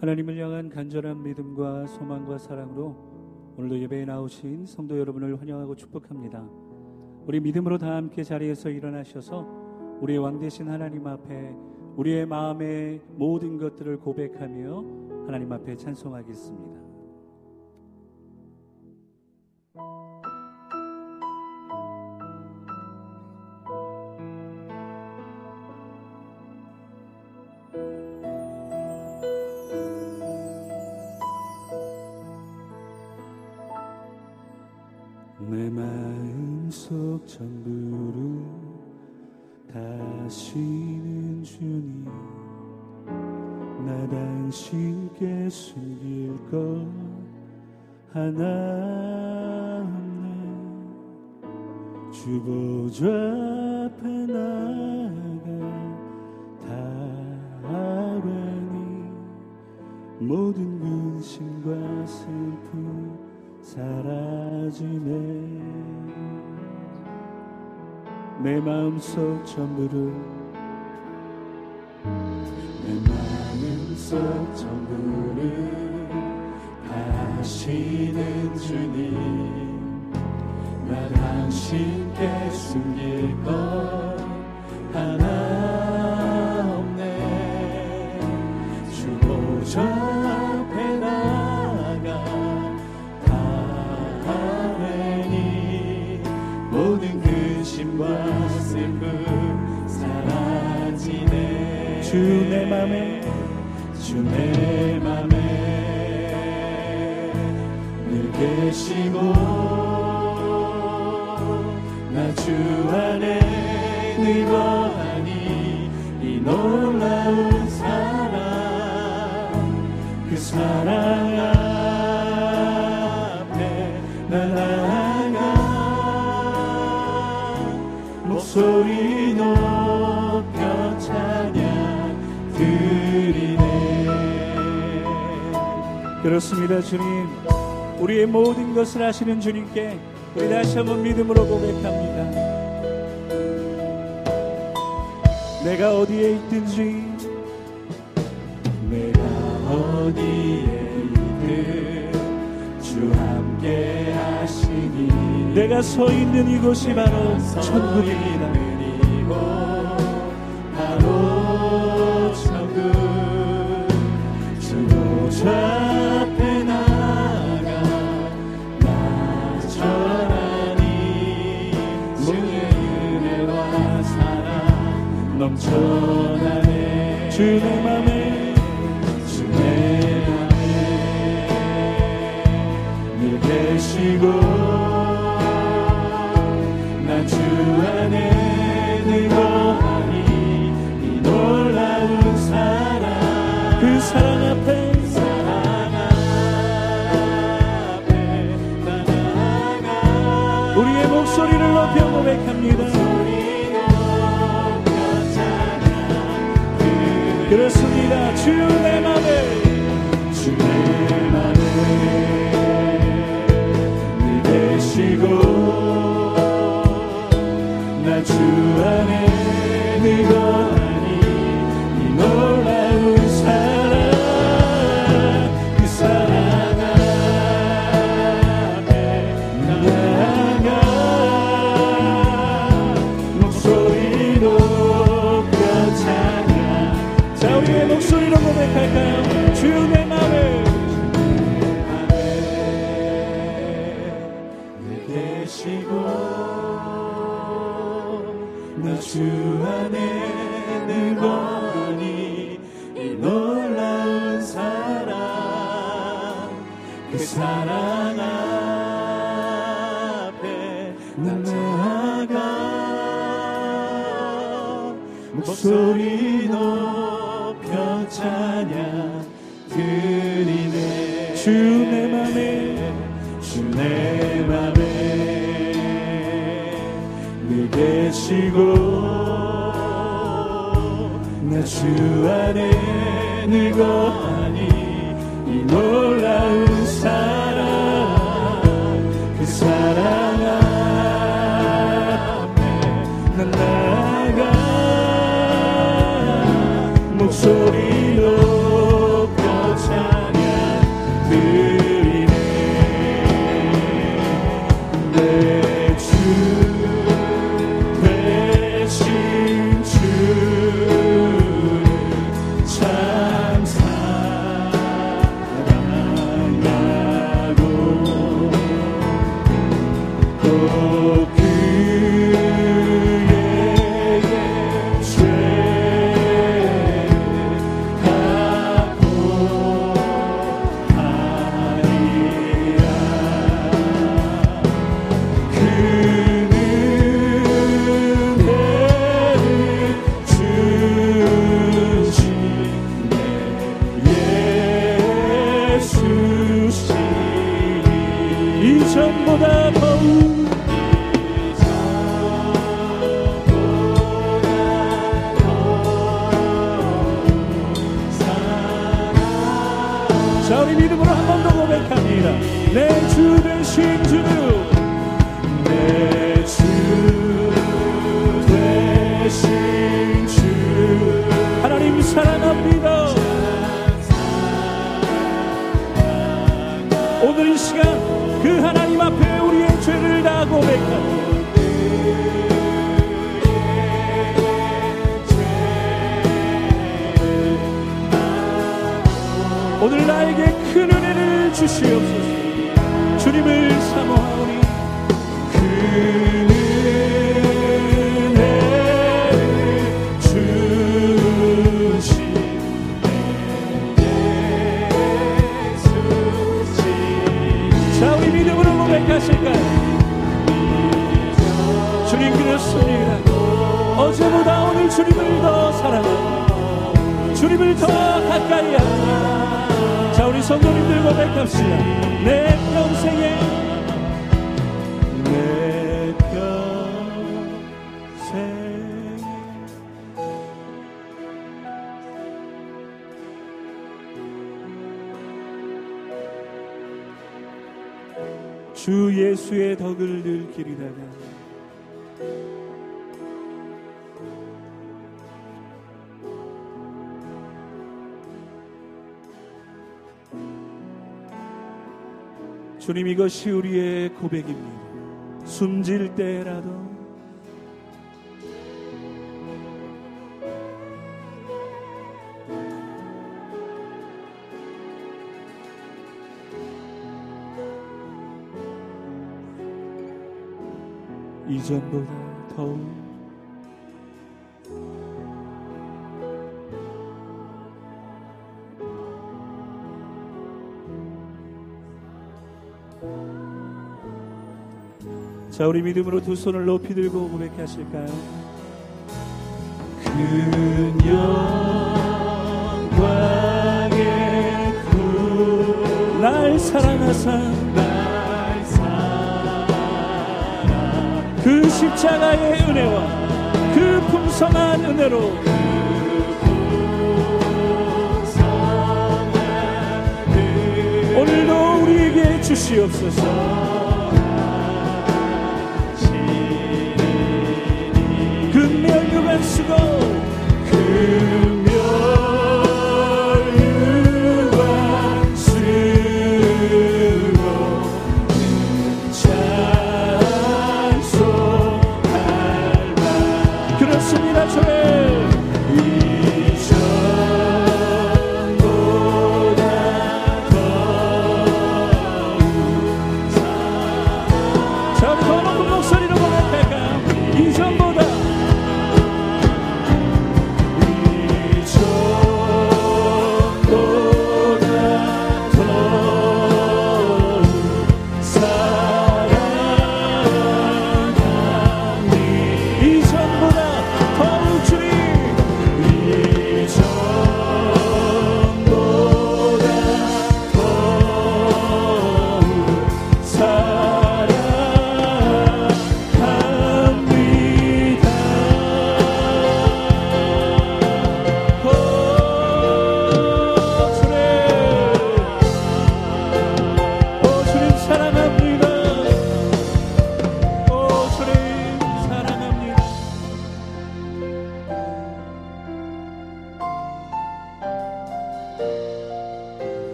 하나님을 향한 간절한 믿음과 소망과 사랑으로 오늘도 예배에 나오신 성도 여러분을 환영하고 축복합니다. 우리 믿음으로 다 함께 자리에서 일어나셔서 우리의 왕 대신 하나님 앞에 우리의 마음의 모든 것들을 고백하며 하나님 앞에 찬송하겠습니다. 마음속 전부를 다시는 주님 나 당신께 숨길 것 하나 없네. 주 보좌 앞에 나가 다하니 모든 근심과 슬픔 사라지네 내 마음속 전부를. 내 마음속 전부를 다시는 주님 나 당신께 숨길 것 하나 없네. 주보좌 주내 맘에 주내 맘에 늘 계시고 나 주 안에 늘 거하니 이 놀라운 사랑 그 사랑 앞에 나아가 목소리 그렇습니다 주님. 우리의 모든 것을 아시는 주님께 우리 다시 한번 믿음으로 고백합니다. 내가 어디에 있든지 내가 어디에 있든 주 함께 하시니. 내가 서 있는 이곳이 바로 천국입니다. 바로 천국 주보 넘쳐나네. 주내 주내 맘에 주내 맘에 늘 계시고 나 주 안에 늘 거하니 이 놀라운 사랑 그 사랑 앞에 난 나아가 목소리 높 you. 고백합니다. 내 주 되신 주내 주시옵소서. 주님을 사모하오니 큰 은혜를 주시 자 우리 믿음으로 고백하실까요 주님 그렇습니다. 어제보다 오늘 주님을 더 사랑하고 주님을 더 가까이 하고 자 우리 성도님 들 고 백합시다. 내 평생에 내 평생 주 예수의 덕을 늘 기리다가 주님 이것이 우리의 고백입니다. 숨질 때라도 이전보다 더욱 자 우리 믿음으로 두 손을 높이 들고 고백하실까요? 큰 영광의 구날 사랑하사 날 사랑 그 십자가의 은혜와 그 풍성한 은혜로 주시옵소서. 금멸류관 쓰고 금 다 이전보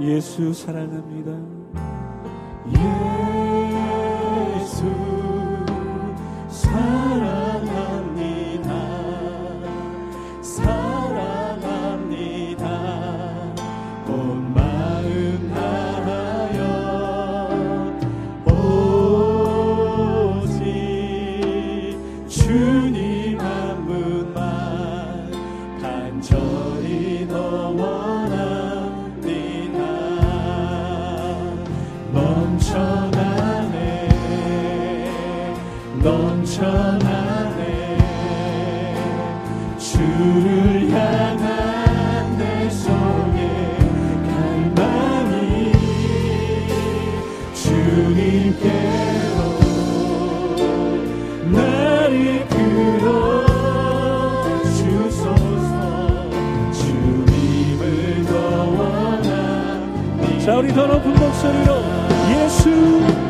예수 사랑합니다. 예 넘쳐나네. 주를 향한 내 속에 갈망이 주님께로 나를 끌어 주소서. 주님을 더 원합니다 자 우리 더 높은 목소리로 예수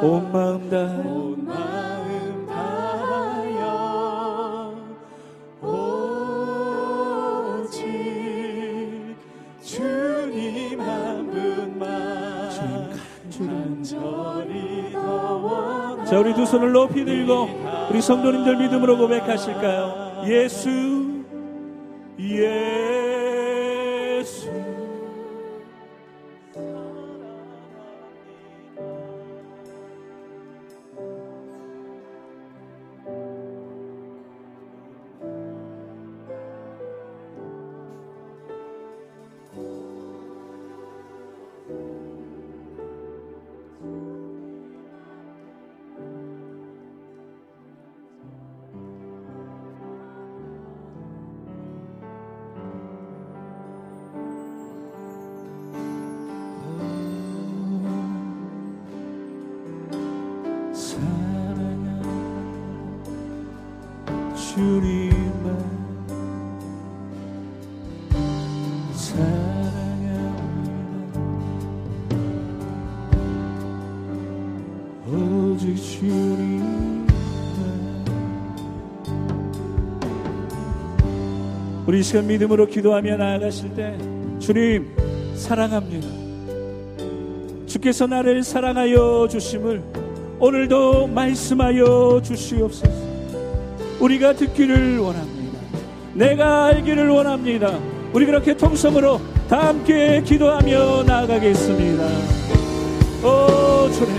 온 마음 원합니다 자 우리 두 손을 높이 들고 우리 성도님들 믿음으로 고백하실까요? 예수 예 우리 이 시간 믿음으로 기도하며 나아가실 때 주님 사랑합니다 주께서 나를 사랑하여 주심을 오늘도 말씀하여 주시옵소서. 우리가 듣기를 원합니다. 내가 알기를 원합니다. 우리 그렇게 통성으로 다 함께 기도하며 나아가겠습니다. 오 주님.